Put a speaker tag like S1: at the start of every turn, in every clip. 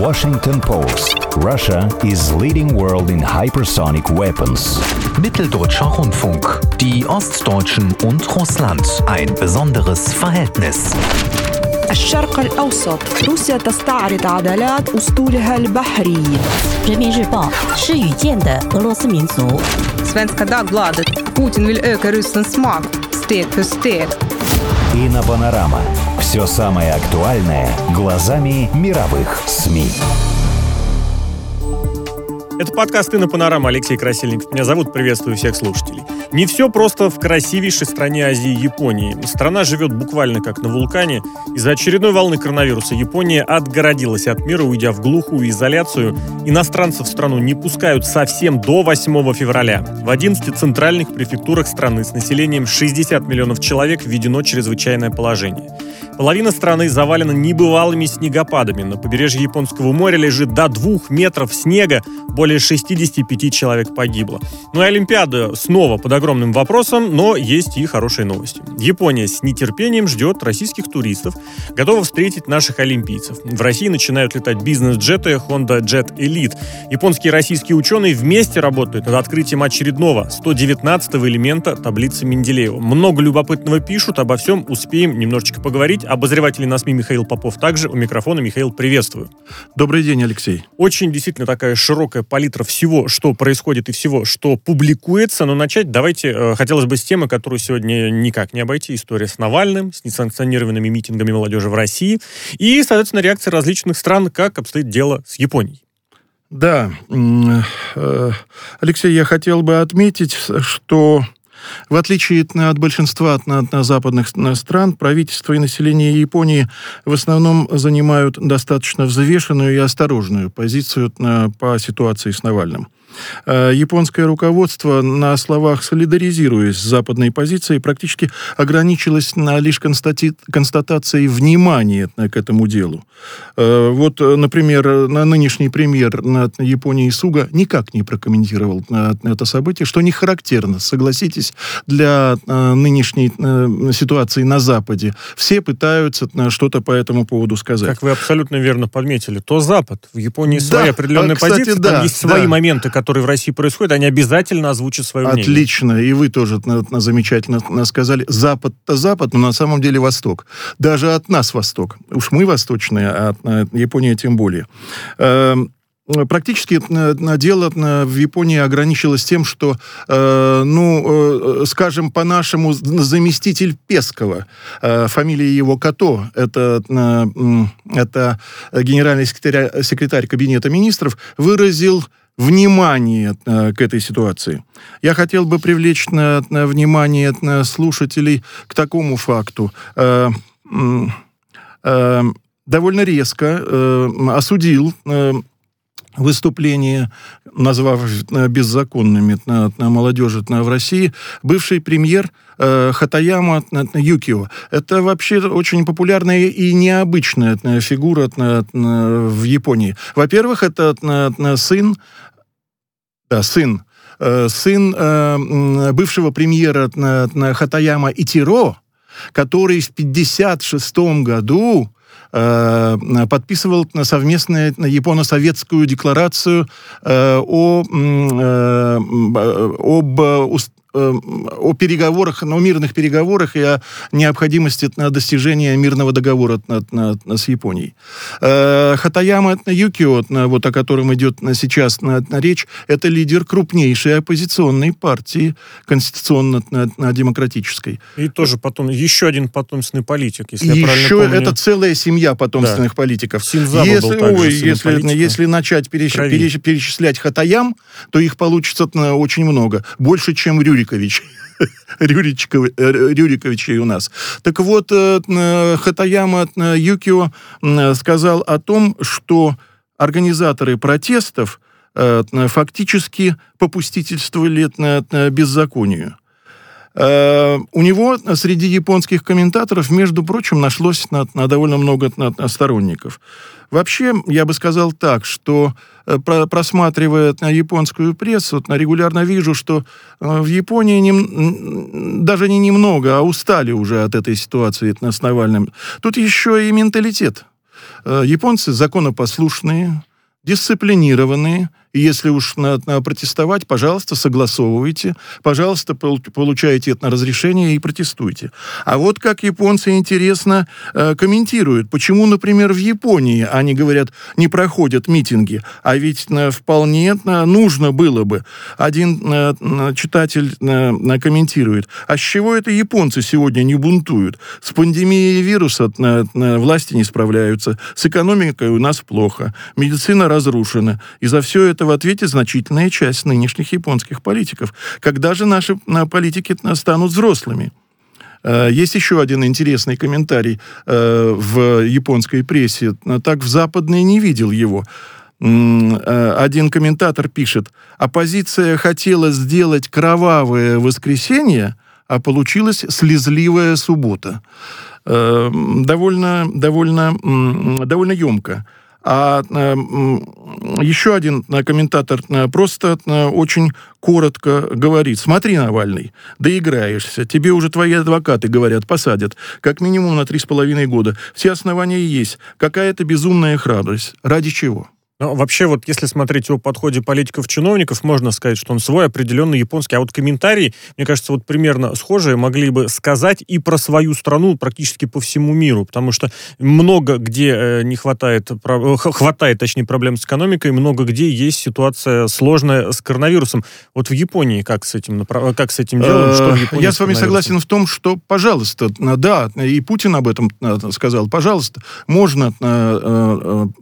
S1: Washington Post. Russia is leading world in hypersonic weapons.
S2: Mitteldeutscher Rundfunk. Die Ostdeutschen und Russland. Ein besonderes Verhältnis.
S3: الشرق الأوسط روسيا تستعرض عضلات أسطولها البحري
S4: 人民日报是语见的俄罗斯民族。
S5: Svenska Dagbladet. Putin vill öka Rysslands makt steg för steg.
S1: Инопанорама. Все самое актуальное глазами мировых СМИ.
S6: Это подкаст «Инна Панорама». Алексей Красильников. Меня зовут. Приветствую всех слушателей. Не все просто в красивейшей стране Азии Японии. Страна живет буквально как на вулкане. Из-за очередной волны коронавируса Япония отгородилась от мира, уйдя в глухую изоляцию. Иностранцев в страну не пускают совсем до 8 февраля. В 11 центральных префектурах страны с населением 60 миллионов человек введено чрезвычайное положение. Половина страны завалена небывалыми снегопадами. На побережье Японского моря лежит до двух метров снега, более 65 человек погибло. Ну и Олимпиада снова под огромным вопросом, но есть и хорошие новости. Япония с нетерпением ждет российских туристов, готова встретить наших олимпийцев. В России начинают летать бизнес-джеты Honda Jet Elite. Японские и российские ученые вместе работают над открытием очередного 119-го элемента таблицы Менделеева. Много любопытного пишут, обо всем успеем немножечко поговорить. Обозреватель на СМИ Михаил Попов также у микрофона. Михаил, приветствую.
S7: Добрый день, Алексей.
S6: Очень действительно такая широкая палитра всего, что происходит и всего, что публикуется. Но начать давайте э, хотелось бы с темы, которую сегодня никак не обойти. История с Навальным, с несанкционированными митингами молодежи в России и, соответственно, реакция различных стран, как обстоит дело с Японией.
S7: Да, м, э, Алексей, я хотел бы отметить, что в отличие от большинства от, от западных стран, правительство и население Японии в основном занимают достаточно взвешенную и осторожную позицию э, по ситуации с Навальным. Э, Японское руководство на словах солидаризируясь с западной позицией практически ограничилось на лишь констати... констатацией внимания к этому делу. Э, Вот, например, на нынешний премьер Японии Суга никак не прокомментировал это событие, что не характерно, согласитесь, для э, нынешней ситуации на Западе. Все пытаются что-то по этому поводу сказать.
S6: Как вы абсолютно верно подметили, то Запад. В Японии
S7: Да,
S6: своя определенная
S7: а, кстати,
S6: позиция,
S7: да,
S6: там есть свои
S7: да.
S6: моменты, которые в России происходят, они обязательно озвучат свое мнение.
S7: Отлично, и вы тоже на- замечательно на- сказали. Запад-то Запад, но на самом деле Восток. Даже от нас Восток. Уж мы восточные, а э, Япония тем более. Эм, Практически э, дело э, в Японии ограничилось тем, что, э, ну, э, скажем, по-нашему, заместитель Пескова, э, фамилия его Като, это, э, это генеральный секретарь, секретарь Кабинета министров, выразил внимание э, к этой ситуации. Я хотел бы привлечь на, на внимание на слушателей к такому факту. Э, э, довольно резко э, осудил э, выступление, назвав э, беззаконными на, на молодежи на, в России, бывший премьер э, Хатаяма Юкио. Это вообще очень популярная и необычная э, фигура на- в Японии. Во-первых, это сын, да, сын, э, сын э, бывшего премьера Хатаяма Итиро, который в 1956 году э, подписывал совместную японо-советскую декларацию э, о, э, э, об э, э, о переговорах, о мирных переговорах и о необходимости достижения мирного договора с Японией. Э, Хатаяма Юкио, вот о котором идет сейчас речь, это лидер крупнейшей оппозиционной партии конституционно-демократической.
S6: И тоже потом еще один потомственный политик, если я правильно
S7: Еще
S6: помню.
S7: это целая семья потомственных политиков.
S6: Синдзаба был
S7: если,
S6: также
S7: ой, если,
S6: политика.
S7: если начать переч- переч- перечислять хатаям, то их получится э, очень много. Больше, чем Рюрикович. Э, Рюриковичей у нас. Так вот, э, э, Хатаяма Юкио сказал о том, что организаторы протестов фактически попустительствовали беззаконию. У него среди японских комментаторов, между прочим, нашлось на, довольно много сторонников. Вообще, я бы сказал так, что э, про- просматривая японскую прессу, регулярно вижу, что э, в Японии м, даже не немного, а устали уже от этой ситуации с Навальным. Тут еще и менталитет. Э, японцы законопослушные, дисциплинированные, и если уж надо, протестовать, пожалуйста, согласовывайте, пожалуйста, получайте это на разрешение и протестуйте. А вот как японцы, интересно, э, комментируют, почему, например, в Японии они говорят, не проходят митинги, а ведь э, вполне э, нужно было бы. Один читатель комментирует, а с чего это японцы сегодня не бунтуют? С пандемией вируса власти не справляются, с экономикой у нас плохо, медицина разрушена, и за все это это в ответе значительная часть нынешних японских политиков. Когда же наши э, политики э, станут взрослыми? Э, есть еще один интересный комментарий в японской прессе. Так в западной не видел его. Один комментатор пишет, оппозиция хотела сделать кровавое воскресенье, а получилась слезливая суббота. Довольно, довольно, довольно емко. А э, еще один э, комментатор э, просто очень коротко говорит, смотри, Навальный, доиграешься, тебе уже твои адвокаты говорят, посадят, как минимум на три с половиной года. Все основания есть. Какая-то безумная храбрость. Ради чего?
S6: Ну, вообще, вот если смотреть о подходе политиков-чиновников, можно сказать, что он свой определенный японский. А вот комментарии, мне кажется, вот примерно схожие могли бы сказать и про свою страну практически по всему миру, потому что много где э, не хватает, э, хватает, точнее, проблем с экономикой, много где есть ситуация сложная с коронавирусом. Вот в Японии как с этим, как с этим делом? Что
S7: в Я с вами согласен в том, что, пожалуйста, да, и Путин об этом э, сказал, пожалуйста, можно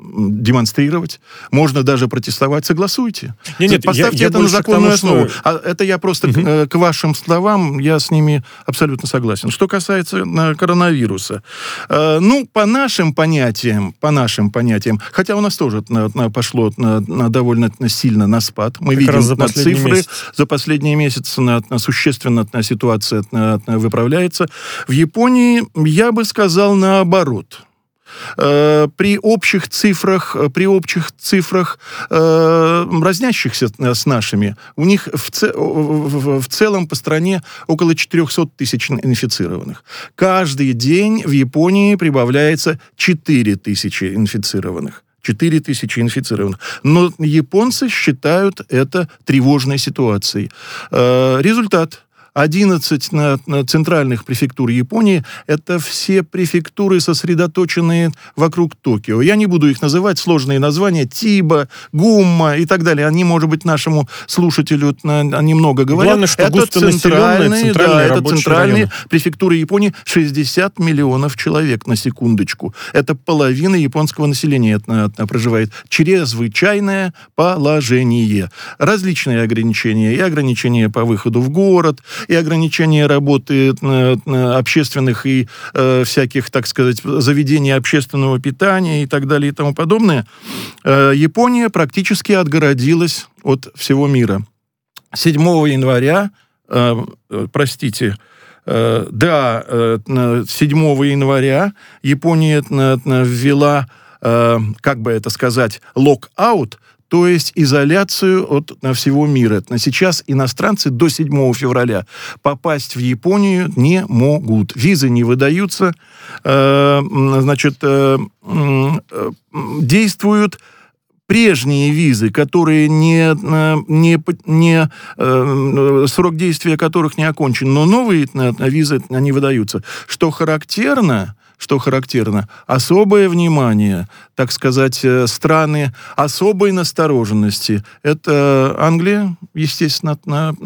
S7: демонстрировать, можно даже протестовать, согласуйте. Нет, нет, Поставьте я, я это на законную тому, основу. Что... А это я просто угу. к, к вашим словам, я с ними абсолютно согласен. Что касается э, коронавируса, э, ну, по нашим понятиям, по нашим понятиям, хотя у нас тоже на, на, пошло на, на довольно сильно на спад, мы как видим на цифры месяц. за последние месяцы на, на существенно на ситуация на, на, выправляется. В Японии я бы сказал наоборот Э, при общих цифрах, э, при общих цифрах э, разнящихся с нашими, у них в, ц, в целом по стране около 400 тысяч инфицированных. Каждый день в Японии прибавляется 4 тысячи инфицированных. 4 тысячи инфицированных. Но японцы считают это тревожной ситуацией. Результат. 11 на, на центральных префектур Японии – это все префектуры, сосредоточенные вокруг Токио. Я не буду их называть, сложные названия, Тиба, Гумма и так далее. Они, может быть, нашему слушателю они много говорят.
S6: Главное, что это центральные,
S7: да, это центральные районы. префектуры Японии. 60 миллионов человек, на секундочку. Это половина японского населения это, это проживает. Чрезвычайное положение. Различные ограничения. И ограничения по выходу в город, и ограничение работы э, общественных и э, всяких, так сказать, заведений общественного питания и так далее и тому подобное, э, Япония практически отгородилась от всего мира. 7 января, э, э простите, э, да, 7 января Япония ввела, как бы это сказать, лок-аут, то есть изоляцию от всего мира. Сейчас иностранцы до 7 февраля попасть в Японию не могут. Визы не выдаются, э, значит, э, э, действуют прежние визы, которые не, не, не э, срок действия которых не окончен, но новые визы не выдаются. Что характерно, что характерно, особое внимание, так сказать, э, страны особой настороженности. Это Англия, естественно,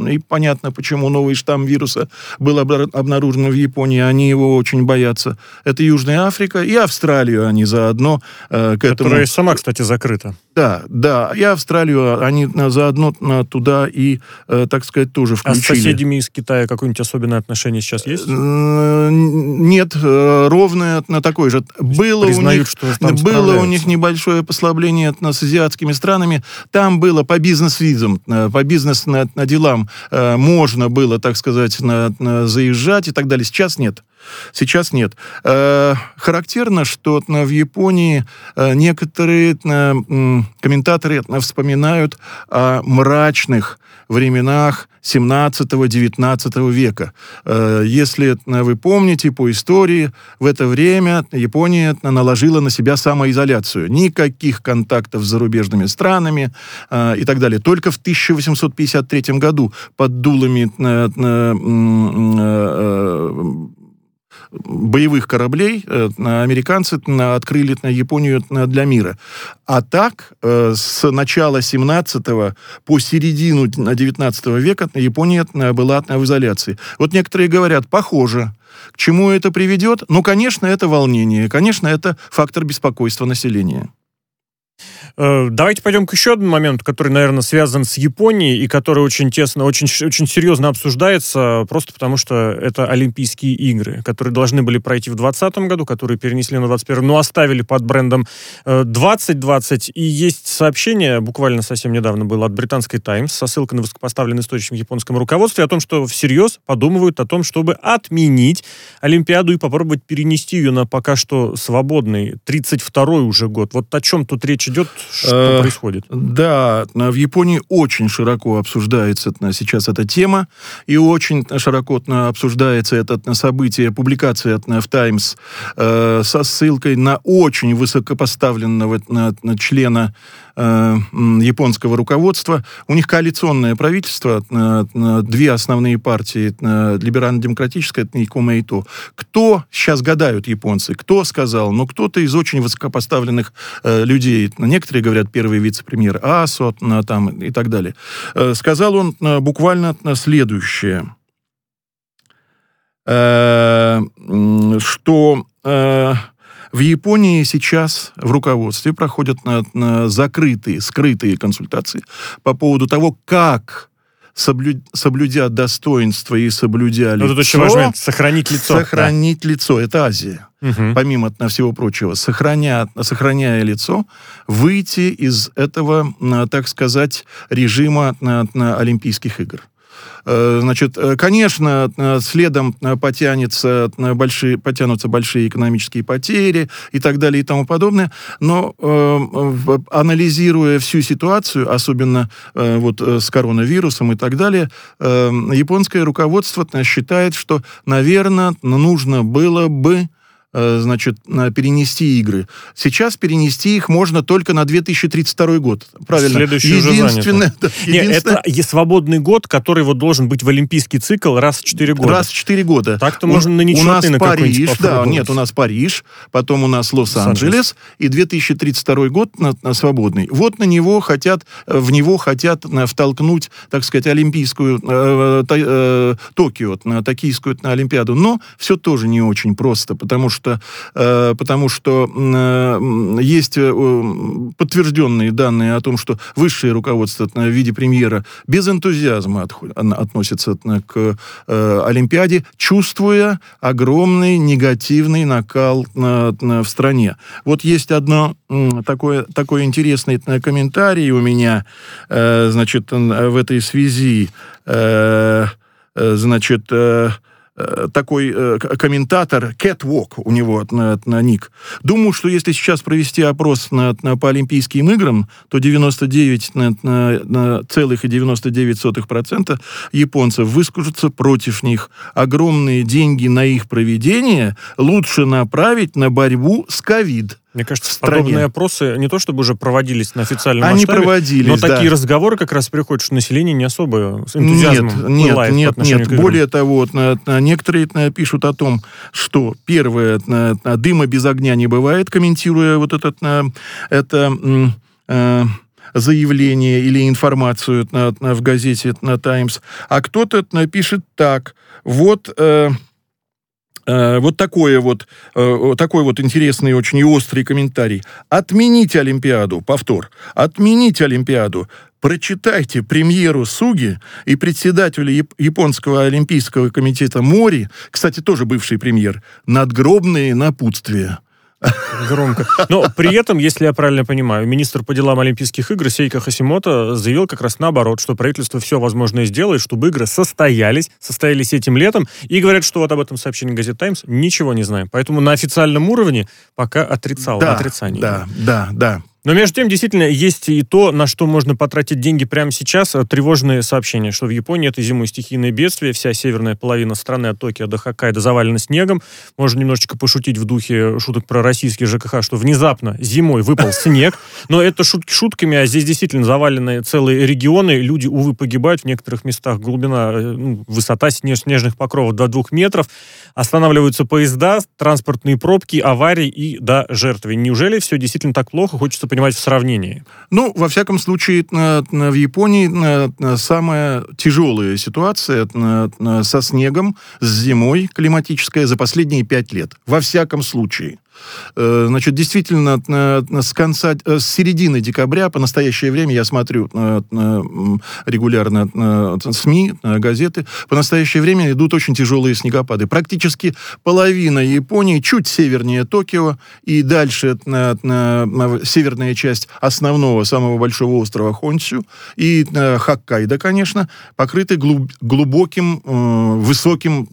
S7: и понятно, почему новый штамм вируса был обнаружен в Японии, они его очень боятся. Это Южная Африка и Австралию они заодно
S6: э, к этому... Которая сама, кстати, закрыта.
S7: Да, да, и Австралию они заодно туда и, э, так сказать, тоже включили.
S6: А с соседями из Китая какое-нибудь особенное отношение сейчас есть?
S7: Нет, ровно ровно на такой же. Было Признают, у них, что было у них небольшое послабление с азиатскими странами. Там было по бизнес-визам, э, по бизнес-делам э, можно было, так сказать, на, на заезжать и так далее. Сейчас нет. Сейчас нет. Э, характерно, что в Японии некоторые комментаторы вспоминают о мрачных временах 17-19 века. Э, если вы помните по истории, в это время Япония наложила на себя самоизоляцию. Никаких контактов с зарубежными странами э, и так далее. Только в 1853 году под дулами э, боевых кораблей э, американцы открыли на Японию для мира. А так, э, с начала 17 по середину 19 века Япония была в изоляции. Вот некоторые говорят, похоже. К чему это приведет? Ну, конечно, это волнение. Конечно, это фактор беспокойства населения.
S6: Э, давайте пойдем к еще одному моменту, который, наверное, связан с Японией и который очень тесно, очень, очень серьезно обсуждается, просто потому что это Олимпийские игры, которые должны были пройти в 2020 году, которые перенесли на 2021, но оставили под брендом 2020. Э, и есть сообщение, буквально совсем недавно было от британской Times, со ссылкой на высокопоставленный источник в японском руководстве, о том, что всерьез подумывают о том, чтобы отменить Олимпиаду и попробовать перенести ее на пока что свободный 32-й уже год. Вот о чем тут речь идет, что э, происходит?
S7: Да, в Японии очень широко обсуждается сейчас эта тема, и очень широко обсуждается это событие, публикация в Times э, со ссылкой на очень высокопоставленного члена э, японского руководства. У них коалиционное правительство, э, две основные партии, э, либерально-демократическая и Комейто. Кто, сейчас гадают японцы, кто сказал, ну, кто-то из очень высокопоставленных э, людей, некоторые говорят, первый вице-премьер Асо, э, там, и так далее. Э, сказал он э, буквально э, следующее, э, что... В Японии сейчас в руководстве проходят на, на закрытые, скрытые консультации по поводу того, как соблю, соблюдя достоинство и соблюдя лицо...
S6: Вот это очень важно, сохранить лицо.
S7: Сохранить да. лицо, это Азия. Угу. Помимо на всего прочего, сохраня, сохраняя лицо, выйти из этого, так сказать, режима на, на Олимпийских игр. Э, значит, э, конечно, э, следом потянется большие, потянутся большие экономические потери и так далее и тому подобное, но анализируя всю ситуацию, особенно вот с коронавирусом и так далее, японское руководство считает, что, наверное, нужно было бы значит, перенести игры. Сейчас перенести их можно только на 2032 год. Правильно.
S6: Следующий
S7: единственное,
S6: уже да, единственное... Нет, это свободный год, который вот должен быть в Олимпийский цикл раз в 4 года.
S7: Раз в 4 года.
S6: Так-то можно на
S7: У нас Париж, да, нет, у нас Париж, потом у нас Лос-Анджелес, и 2032 год на, на свободный. Вот на него хотят, в него хотят э, втолкнуть, так сказать, Олимпийскую, э, э, Токио, на Токийскую на Олимпиаду. Но все тоже не очень просто, потому что что, э, потому что э, есть э, подтвержденные данные о том, что высшее руководство в виде премьера без энтузиазма относится к Олимпиаде, чувствуя огромный негативный накал в стране. Вот есть одно такое, такой интересный комментарий у меня, значит, в этой связи, значит, такой э, комментатор, Catwalk у него на, на ник. Думаю, что если сейчас провести опрос на, на, по Олимпийским играм, то 99 на, на, на целых и 99% японцев выскажутся против них. Огромные деньги на их проведение лучше направить на борьбу с ковид.
S6: Мне кажется, подобные опросы не то чтобы уже проводились на официальном
S7: Они
S6: масштабе,
S7: проводились,
S6: но
S7: да.
S6: такие разговоры как раз приходят, что население не особо с энтузиазмом
S7: Нет, нет, нет, нет. Более того, некоторые пишут о том, что первое, дыма без огня не бывает, комментируя вот этот, это э, заявление или информацию в газете на «Таймс», а кто-то напишет так, вот... Э, Э, вот такое вот, э, такой вот интересный и очень острый комментарий. Отмените Олимпиаду, повтор, отмените Олимпиаду, прочитайте премьеру Суги и председателя Японского Олимпийского комитета Мори, кстати, тоже бывший премьер, надгробные напутствия.
S6: Громко. Но при этом, если я правильно понимаю, министр по делам Олимпийских игр Сейка Хасимото заявил как раз наоборот, что правительство все возможное сделает, чтобы игры состоялись, состоялись этим летом, и говорят, что вот об этом сообщении газет «Таймс» ничего не знаем. Поэтому на официальном уровне пока отрицал,
S7: да,
S6: отрицание.
S7: Да, да, да.
S6: Но между тем, действительно, есть и то, на что можно потратить деньги прямо сейчас. Э, тревожные сообщения, что в Японии этой зимой стихийное бедствие. Вся северная половина страны от Токио до Хоккайдо завалена снегом. Можно немножечко пошутить в духе шуток про российский ЖКХ, что внезапно зимой выпал снег. Но это шутки шутками, а здесь действительно завалены целые регионы. Люди, увы, погибают. В некоторых местах глубина, э, ну, высота снеж, снежных покровов до двух метров. Останавливаются поезда, транспортные пробки, аварии и до жертвы. Неужели все действительно так плохо? Хочется понимать в сравнении.
S7: Ну, во всяком случае, в Японии самая тяжелая ситуация со снегом, с зимой климатическая за последние пять лет. Во всяком случае. Э, значит, действительно, с конца, э, с середины декабря по настоящее время я смотрю э, регулярно СМИ, газеты, по настоящее время идут очень тяжелые снегопады. Практически половина Японии, чуть севернее Токио и дальше северная часть основного, самого большого острова Хонсю и Хоккайдо, конечно, покрыты глубоким, высоким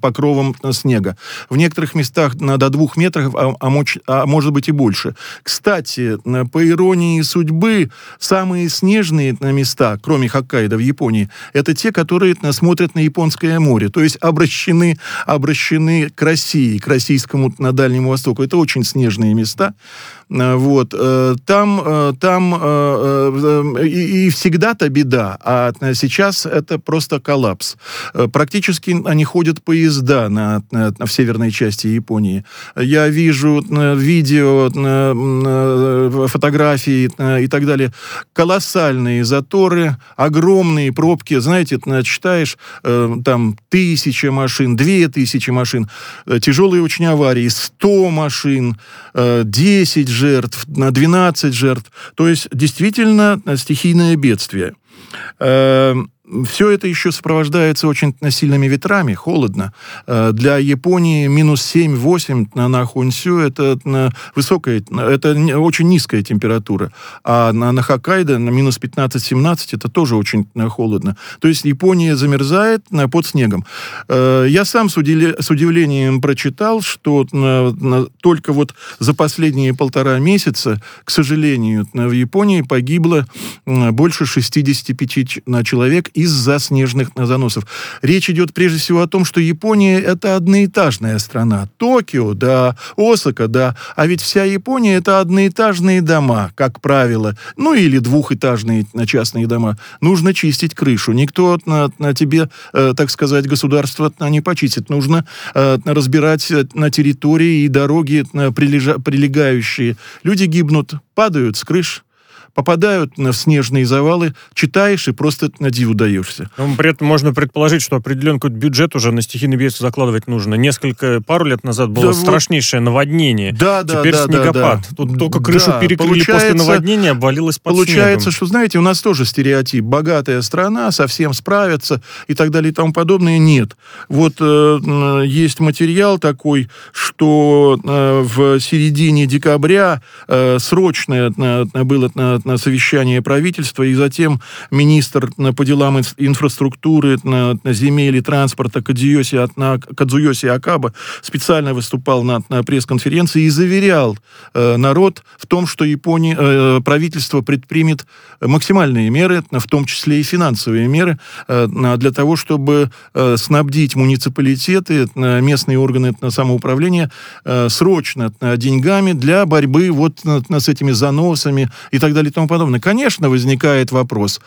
S7: покровом снега. В некоторых местах до двух метров а, а, моч, а может быть и больше. Кстати, по иронии судьбы, самые снежные места, кроме Хоккайдо в Японии, это те, которые смотрят на Японское море, то есть обращены, обращены к России, к российскому на Дальнему Востоку. Это очень снежные места. Э, вот. Э, там, э, там и, и всегда-то беда, а сейчас это просто коллапс. Практически они ходят поезда на, на, в северной части Японии. Я вижу видео, фотографии и так далее. Колоссальные заторы, огромные пробки. Знаете, читаешь, там тысяча машин, две тысячи машин, тяжелые очень аварии, сто машин, десять жертв, на 12 жертв. То есть действительно стихийное бедствие. Все это еще сопровождается очень сильными ветрами, холодно. Э, для Японии минус 7-8 на Хунсю это высокая, это очень низкая температура. А на, на Хоккайдо на минус 15-17 это тоже очень холодно. То есть Япония замерзает под снегом. Э, я сам с, удив... с удивлением прочитал, что только вот за последние полтора месяца, к сожалению, в Японии погибло больше 65 человек из-за снежных заносов. Речь идет прежде всего о том, что Япония это одноэтажная страна. Токио, да, Осака, да. А ведь вся Япония это одноэтажные дома, как правило. Ну или двухэтажные частные дома. Нужно чистить крышу. Никто на, на тебе, э, так сказать, государство не почистит. Нужно э, разбирать э, на территории и дороги э, прилежа, прилегающие. Люди гибнут, падают с крыш попадают в снежные завалы, читаешь и просто на диву даешься.
S6: Но при этом можно предположить, что определенный какой-то бюджет уже на стихийный бедствие закладывать нужно. Несколько, пару лет назад было да, страшнейшее наводнение.
S7: Да, да,
S6: Теперь
S7: да,
S6: снегопад.
S7: Да, да.
S6: Тут только крышу да, перекрыли после наводнения, обвалилось под
S7: Получается,
S6: снегом.
S7: что, знаете, у нас тоже стереотип. Богатая страна, совсем справится и так далее и тому подобное. Нет. Вот э, есть материал такой, что э, в середине декабря э, срочное э, было э, на совещание правительства, и затем министр по делам инфраструктуры, на земель и транспорта Кадзуёси, Кадзуёси Акаба специально выступал на, на пресс-конференции и заверял э, народ в том, что Япония, э, правительство предпримет максимальные меры, в том числе и финансовые меры, э, для того, чтобы э, снабдить муниципалитеты, э, местные органы самоуправления э, срочно э, деньгами для борьбы вот с этими заносами и так далее тому подобное. Конечно, возникает вопрос,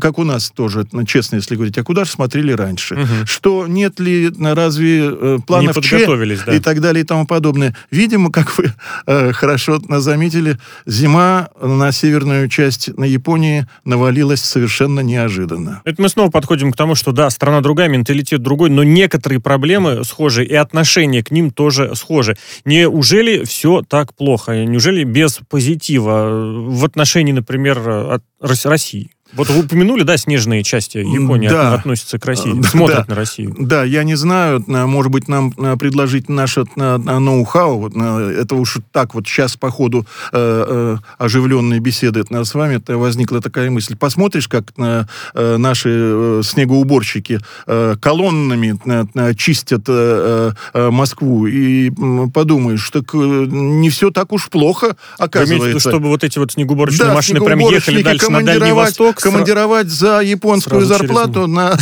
S7: как у нас тоже, честно, если говорить, а куда же смотрели раньше? Угу. Что нет ли, разве э, планов Ч
S6: да.
S7: и так далее и тому подобное? Видимо, как вы э, хорошо заметили, зима на северную часть на Японии навалилась совершенно неожиданно.
S6: Это мы снова подходим к тому, что да, страна другая, менталитет другой, но некоторые проблемы схожи, и отношение к ним тоже схожи. Неужели все так плохо? Неужели без позитива в отношении, например, от России? Вот вы упомянули, да, снежные части Японии
S7: Да.
S6: относятся к России,
S7: Да.
S6: смотрят на Россию.
S7: Да, я не знаю, на- может быть, нам на, предложить наше на, на ноу-хау. Вот, Это уж так вот сейчас по ходу э, э, оживленной беседы с вами возникла такая мысль. Посмотришь, как на, э, наши э, снегоуборщики э, колоннами на- на чистят э, э, Москву, и подумаешь, так э, не все так уж плохо,
S6: Вы имеете в
S7: оказывается.
S6: виду, чтобы вот эти вот снегоуборочные
S7: Да,
S6: машины прям ехали дальше на Дальний Восток?
S7: Командировать за японскую
S6: сразу
S7: зарплату на,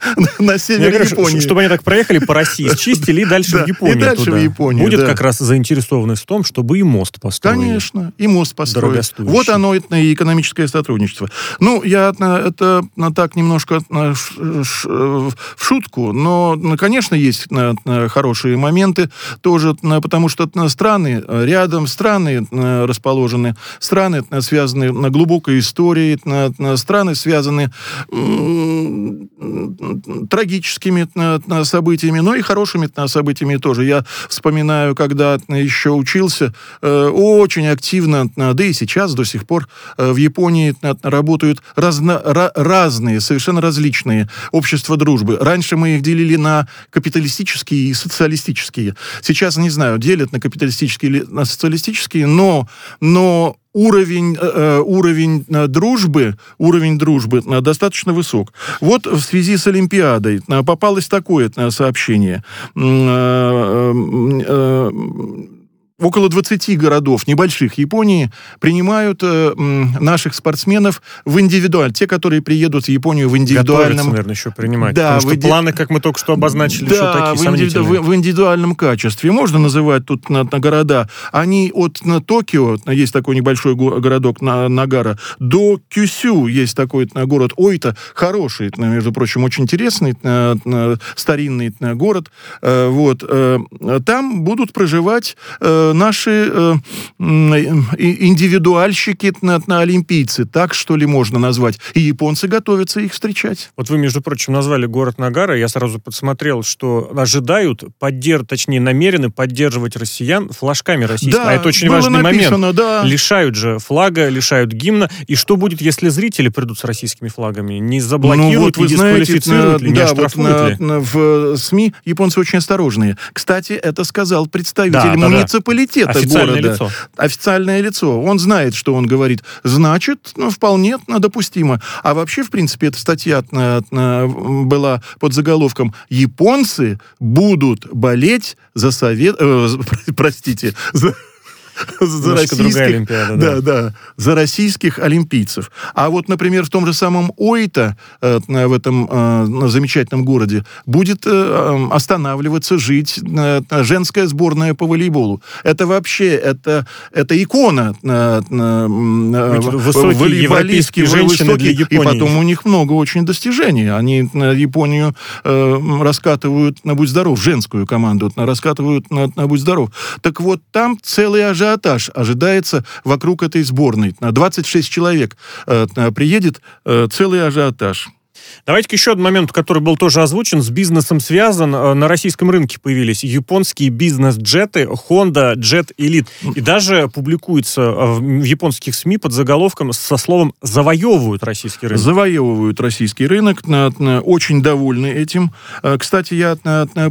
S7: на
S6: Я
S7: север
S6: говорю,
S7: Японии.
S6: чтобы они так проехали по России, счистили и дальше
S7: Да,
S6: в Японию
S7: и дальше
S6: туда.
S7: в Японию,
S6: Будет
S7: да.
S6: как раз заинтересованность в том, чтобы и мост построили.
S7: Конечно, и мост построить. Вот оно и экономическое сотрудничество. Ну, я э, это э, так немножко э, в шутку, но, конечно, есть хорошие моменты тоже, потому что страны рядом, страны расположены, страны связаны на глубокой истории, э, страны связаны трагическими э, э, событиями, но и хорошими э, событиями тоже. Я вспоминаю, когда еще учился, очень активно, да и сейчас до сих пор в Японии работают разно- ра- разные, совершенно различные общества дружбы. Раньше мы их делили на капиталистические и социалистические. Сейчас, не знаю, делят на капиталистические или на социалистические, но, но уровень, э, э, уровень э, дружбы, уровень дружбы э, достаточно высок. Вот в связи с Олимпиадой попалось такое сообщение. Э, э, Около 20 городов небольших Японии принимают э, наших спортсменов в индивидуаль. Те, которые приедут в Японию в
S6: Готовятся,
S7: индивидуальном...
S6: наверное, еще принимать.
S7: Да,
S6: Потому что
S7: де-
S6: планы, как мы только что обозначили, еще
S7: Да,
S6: такие
S7: в, индивиду- в- в индивидуальном качестве. Можно называть тут на, на города. Они от на Токио, есть такой небольшой го- городок на, Нагара, до Кюсю есть такой на, город Ойта, хороший, на, между прочим, очень интересный, на, на, старинный на, город. Э, вот. э, там будут проживать э, наши э, и- индивидуальщики, на, олимпийцы. Так, что ли, можно назвать. И японцы готовятся их встречать.
S6: Вот вы, между прочим, назвали город Нагара. Я сразу подсмотрел, что ожидают, поддерж... точнее, намерены поддерживать россиян флажками российскими. а это очень важный момент.
S7: написано, Да.
S6: Лишают же флага, лишают гимна. И что будет, если зрители придут с российскими флагами? Не заблокируют,
S7: ну, вот вы знаете,
S6: дисквалифицируют
S7: на-
S6: ли, не
S7: да, вот на- на- в СМИ японцы очень осторожные. Кстати, это сказал представитель
S6: Да, да, да.
S7: муниципалитета
S6: Официальное
S7: города.
S6: лицо.
S7: Официальное лицо. Он знает, что он говорит. Значит, ну, вполне допустимо. А вообще, в принципе, эта статья на- на- была под заголовком «Японцы будут болеть за совет...» э, Простите, за за российских,
S6: да.
S7: да, да, за российских олимпийцев. А вот, например, в том же самом Ойта, э, в этом э, замечательном городе, будет э, э, останавливаться, жить э, женская сборная по волейболу. Это вообще, это, это икона. э,
S6: высокие
S7: волейболистские,
S6: женщины для
S7: высокие. И
S6: Японии.
S7: потом у них много очень достижений. Они Японию раскатывают на «Будь здоров», женскую команду на- раскатывают на, на «Будь здоров». Так вот, там целый ажиотаж ожидается вокруг этой сборной. На 26 человек э, приедет э, целый ажиотаж.
S6: Давайте-ка еще один момент, который был тоже озвучен, с бизнесом связан. Э, На российском рынке появились японские бизнес-джеты Honda Jet Elite. И даже публикуется э, в японских СМИ под заголовком со словом «завоевывают российский рынок».
S7: Завоевывают российский рынок, на- очень довольны этим. Э, Кстати, я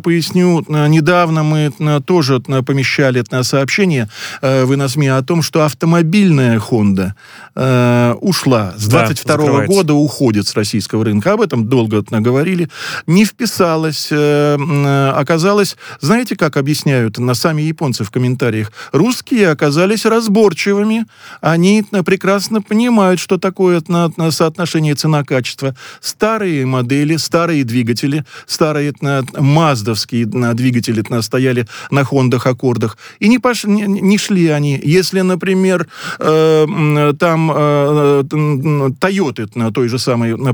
S7: поясню, недавно мы тоже помещали сообщение э, в СМИ о том, что автомобильная Honda э, ушла. С
S6: Да,
S7: 22
S6: закрывается.
S7: года уходит с российского рынка. Об этом долго говорили. Не вписалась. э, э, оказалось, знаете, как объясняют на сами японцы в комментариях? Русские оказались разборчивыми. Они э, прекрасно понимают, что такое соотношение цена-качество. Старые модели, старые двигатели, старые маздовские двигатели стояли на Хондах, Аккордах. И не, пош... не, шли они. Если, например, там Тойоты той же самой на,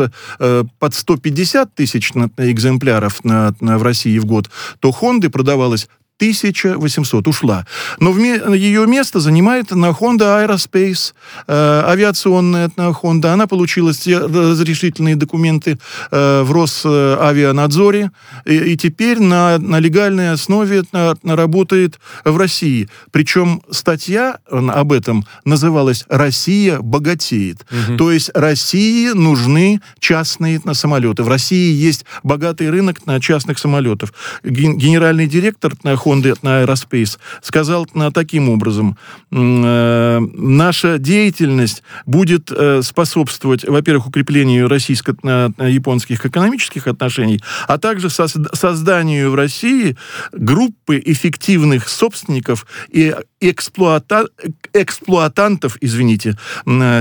S7: продается э, под 150 тысяч экземпляров на- в России в год, то Хонды продавалось 1800 ушла. Но ее место занимает на Honda Aerospace, э, авиационная на Honda. Она получила все разрешительные документы э, в Росавианадзоре и, и теперь на, на легальной основе на, на работает в России. Причем статья об этом называлась «Россия богатеет». Угу. То есть России нужны частные на самолеты. В России есть богатый рынок на частных самолетов. Генеральный директор на Honda на Aerospace сказал таким образом, э, наша деятельность будет э, способствовать, во-первых, укреплению российско-японских экономических отношений, а также созданию в России группы эффективных собственников и эксплуата... эксплуатантов, извините,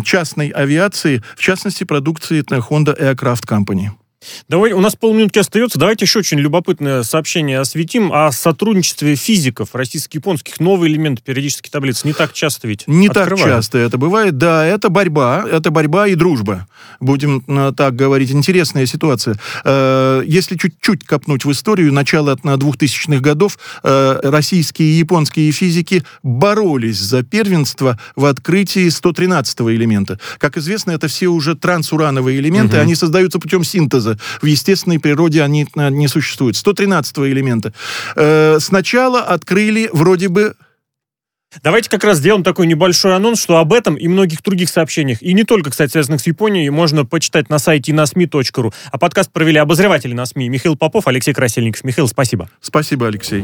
S7: частной авиации, в частности, продукции Honda Aircraft Company.
S6: Давай, у нас полминутки остается. Давайте еще очень любопытное сообщение осветим о сотрудничестве физиков российско-японских. Новый элемент периодической таблицы. Не так часто ведь
S7: Не открывают. так часто это бывает. Да, это борьба. Это борьба и дружба. Будем э, так говорить. Интересная ситуация. Э, если чуть-чуть копнуть в историю, начало 2000-х годов э, российские и японские физики боролись за первенство в открытии 113-го элемента. Как известно, это все уже трансурановые элементы. Угу. Они создаются путем синтеза газа. В естественной природе они не существуют. 113 элемента. Э, сначала открыли вроде бы
S6: Давайте как раз сделаем такой небольшой анонс, что об этом и многих других сообщениях, и не только, кстати, связанных с Японией, можно почитать на сайте nasmi.ru. А подкаст провели обозреватели на СМИ Михаил Попов, Алексей Красильников. Михаил, спасибо.
S7: Спасибо, Алексей.